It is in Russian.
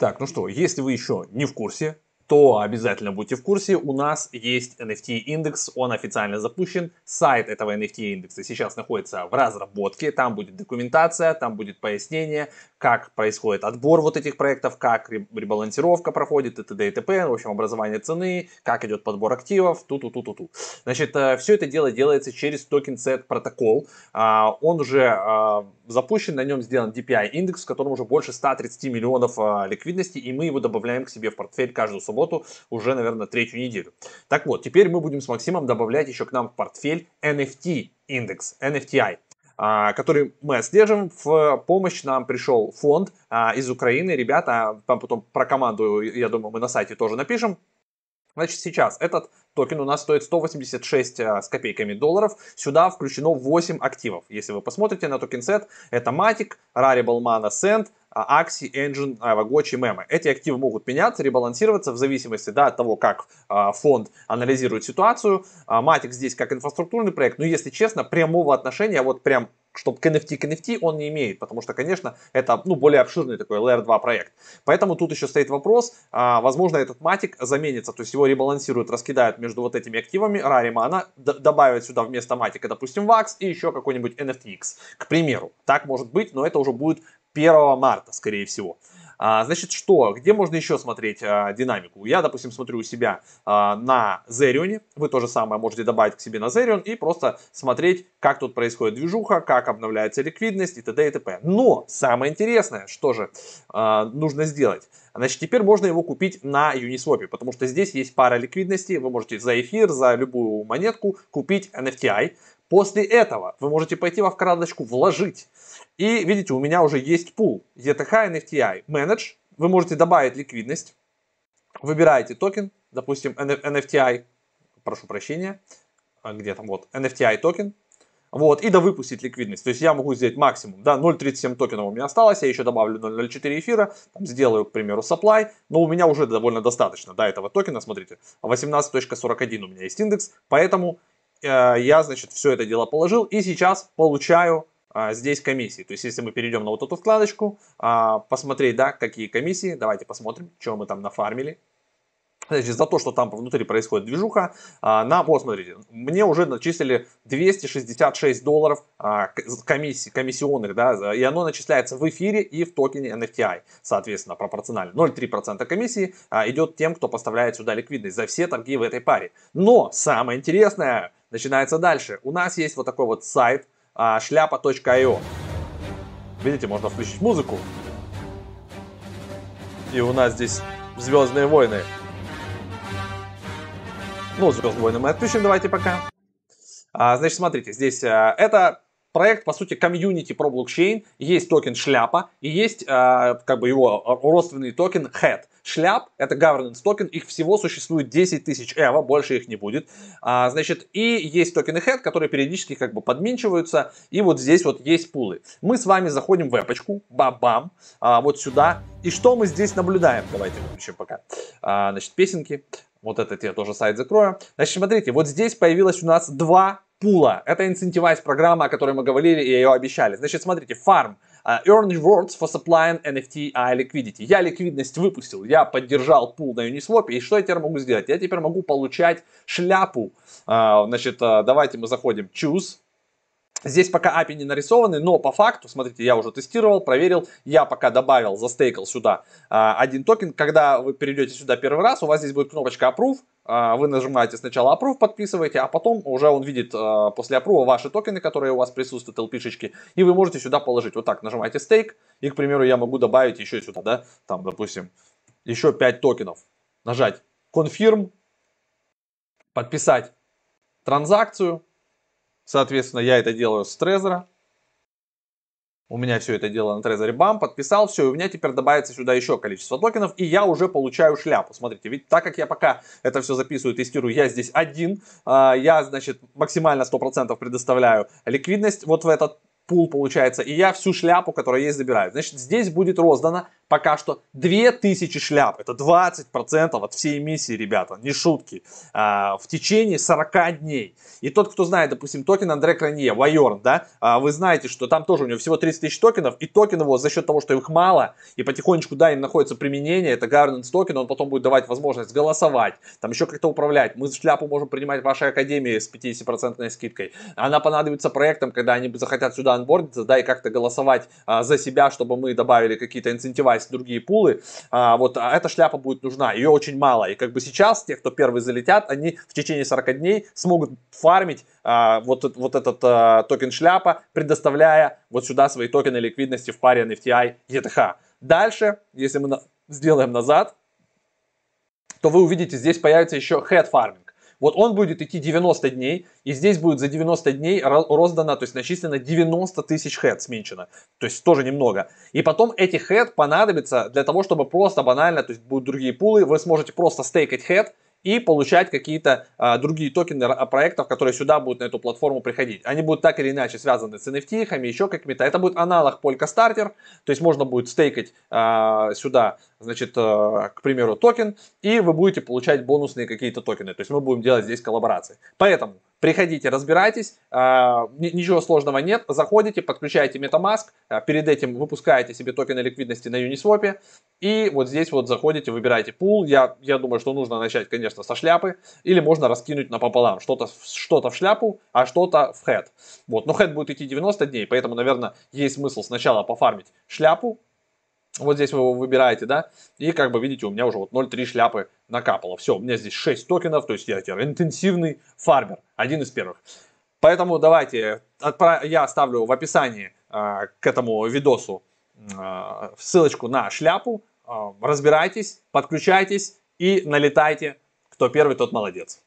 Так, ну что, если вы еще не в курсе, то обязательно будьте в курсе. У нас есть NFT индекс, он официально запущен. Сайт этого NFT индекса сейчас находится в разработке. Там будет документация, там будет пояснение, как происходит отбор вот этих проектов, как ребалансировка проходит и т.д. и т.п. В общем, образование цены, как идет подбор активов, ту-ту-ту-ту-ту. Значит, э, все это дело делается через токен сет протокол. А, он уже а, запущен, на нем сделан DPI индекс, в котором уже больше 130 миллионов а, ликвидности, и мы его добавляем к себе в портфель каждую субботу работу уже, наверное, третью неделю. Так вот, теперь мы будем с Максимом добавлять еще к нам в портфель NFT индекс, NFTI а, который мы отслеживаем. В помощь нам пришел фонд а, из Украины. Ребята, там потом про команду, я думаю, мы на сайте тоже напишем. Значит, сейчас этот токен у нас стоит 186 а, с копейками долларов. Сюда включено 8 активов. Если вы посмотрите на TokenSet, это Matic, Rarible Mana, Sand, Axie, Enjin, Aavegotchi, Meme. Эти активы могут меняться, ребалансироваться в зависимости да, от того, как а, фонд анализирует ситуацию. А, Matic здесь как инфраструктурный проект, но если честно, прямого отношения, вот прям чтобы к NFT к NFT он не имеет, потому что, конечно, это ну, более обширный такой Layer 2 проект. Поэтому тут еще стоит вопрос, а, возможно, этот Matic заменится, то есть его ребалансируют, раскидают между вот этими активами, Rari Mana, добавят сюда вместо Matic, допустим, VAX и еще какой-нибудь NFTX, к примеру. Так может быть, но это уже будет 1 марта, скорее всего. А, значит, что? Где можно еще смотреть а, динамику? Я, допустим, смотрю у себя а, на Zerion. Вы то же самое можете добавить к себе на Zerion и просто смотреть, как тут происходит движуха, как обновляется ликвидность и т.д. и т.п. Но самое интересное, что же а, нужно сделать? Значит, теперь можно его купить на Uniswap, потому что здесь есть пара ликвидности. Вы можете за эфир, за любую монетку купить NFTI. После этого вы можете пойти во вкладочку «Вложить». И видите, у меня уже есть пул. ETH NFTI Manage. Вы можете добавить ликвидность. Выбираете токен, допустим, NFTI, прошу прощения, а где там? Вот, NFTI токен. Вот, и довыпустить ликвидность. То есть я могу сделать максимум, да, 0.37 токенов у меня осталось, я еще добавлю 0.04 эфира, там, сделаю, к примеру, supply, но у меня уже довольно достаточно, да, этого токена, смотрите, 18.41 у меня есть индекс, поэтому я, значит, все это дело положил и сейчас получаю а, здесь комиссии. То есть, если мы перейдем на вот эту вкладочку, а, посмотреть, да, какие комиссии, давайте посмотрим, что мы там нафармили. Значит, за то, что там внутри происходит движуха, а, нам, вот смотрите, мне уже начислили 266 долларов а, комиссии, комиссионных, да, и оно начисляется в эфире и в токене NFTI, соответственно, пропорционально. 0,3% комиссии а, идет тем, кто поставляет сюда ликвидность за все торги в этой паре. Но самое интересное начинается дальше. У нас есть вот такой вот сайт шляпа.io. Видите, можно включить музыку. И у нас здесь Звездные войны ну, Звездные войны мы отключим, давайте пока. А, значит, смотрите, здесь а, это проект, по сути, комьюнити про блокчейн. Есть токен шляпа и есть а, как бы его родственный токен hat. Шляп — это governance токен, их всего существует 10 тысяч ever, больше их не будет. А, значит, и есть токены head, которые периодически как бы подменчиваются, и вот здесь вот есть пулы. Мы с вами заходим в эпочку, бабам, а, вот сюда, и что мы здесь наблюдаем? Давайте выключим пока. А, значит, песенки. Вот этот я тоже сайт закрою. Значит, смотрите, вот здесь появилось у нас два пула. Это инцентивайз программа, о которой мы говорили и ее обещали. Значит, смотрите, farm. Uh, earn rewards for supplying NFT I liquidity. Я ликвидность выпустил, я поддержал пул на Uniswap, и что я теперь могу сделать? Я теперь могу получать шляпу. Uh, значит, uh, давайте мы заходим choose. Здесь пока API не нарисованы, но по факту, смотрите, я уже тестировал, проверил, я пока добавил, застейкал сюда а, один токен. Когда вы перейдете сюда первый раз, у вас здесь будет кнопочка Approve, а, вы нажимаете сначала Approve, подписываете, а потом уже он видит а, после Approve ваши токены, которые у вас присутствуют, LP-шечки, и вы можете сюда положить. Вот так нажимаете Stake, и, к примеру, я могу добавить еще сюда, да, там, допустим, еще 5 токенов. Нажать Confirm, подписать транзакцию, Соответственно, я это делаю с Трезора. У меня все это дело на Трезоре бам, подписал, все, и у меня теперь добавится сюда еще количество токенов, и я уже получаю шляпу. Смотрите, ведь так как я пока это все записываю, тестирую, я здесь один, а, я, значит, максимально 100% предоставляю ликвидность вот в этот пул получается, и я всю шляпу, которая есть, забираю. Значит, здесь будет роздано пока что 2000 шляп. Это 20% от всей эмиссии, ребята, не шутки. А, в течение 40 дней. И тот, кто знает, допустим, токен Андре Кронье, Yearn, да, а, вы знаете, что там тоже у него всего 30 тысяч токенов, и токен его за счет того, что их мало, и потихонечку, да, им находится применение, это governance токен, он потом будет давать возможность голосовать, там еще как-то управлять. Мы шляпу можем принимать в нашей академии с 50% скидкой. Она понадобится проектам, когда они захотят сюда онбордиться, да, и как-то голосовать а, за себя, чтобы мы добавили какие-то incentivize, другие пулы. А, вот а эта шляпа будет нужна, ее очень мало. И как бы сейчас те, кто первые залетят, они в течение 40 дней смогут фармить а, вот, вот этот а, токен шляпа, предоставляя вот сюда свои токены ликвидности в паре NFTI ETH. Дальше, если мы на, сделаем назад, то вы увидите, здесь появится еще head farming. Вот он будет идти 90 дней, и здесь будет за 90 дней роздано, то есть начислено 90 тысяч хэт сменчено. То есть тоже немного. И потом эти hat понадобятся для того, чтобы просто банально, то есть будут другие пулы, вы сможете просто стейкать hat, и получать какие-то а, другие токены проектов, которые сюда будут на эту платформу приходить. Они будут так или иначе связаны с NFT, еще какими-то. Это будет аналог Polkastarter, то есть можно будет стейкать а, сюда, значит, а, к примеру, токен, и вы будете получать бонусные какие-то токены. То есть мы будем делать здесь коллаборации. Поэтому Приходите, разбирайтесь, а, ничего сложного нет. Заходите, подключаете MetaMask, а, перед этим выпускаете себе токены ликвидности на Uniswap, и вот здесь вот заходите, выбираете пул. Я, я думаю, что нужно начать, конечно, со шляпы, или можно раскинуть напополам. Что-то что в шляпу, а что-то в head. Вот, но head будет идти 90 дней, поэтому, наверное, есть смысл сначала пофармить шляпу, вот здесь вы его выбираете, да, и как бы видите, у меня уже вот 0,3 шляпы накапало. Все, у меня здесь 6 токенов, то есть я теперь интенсивный фармер, один из первых. Поэтому давайте, я оставлю в описании э, к этому видосу э, ссылочку на шляпу. Э, разбирайтесь, подключайтесь и налетайте. Кто первый, тот молодец.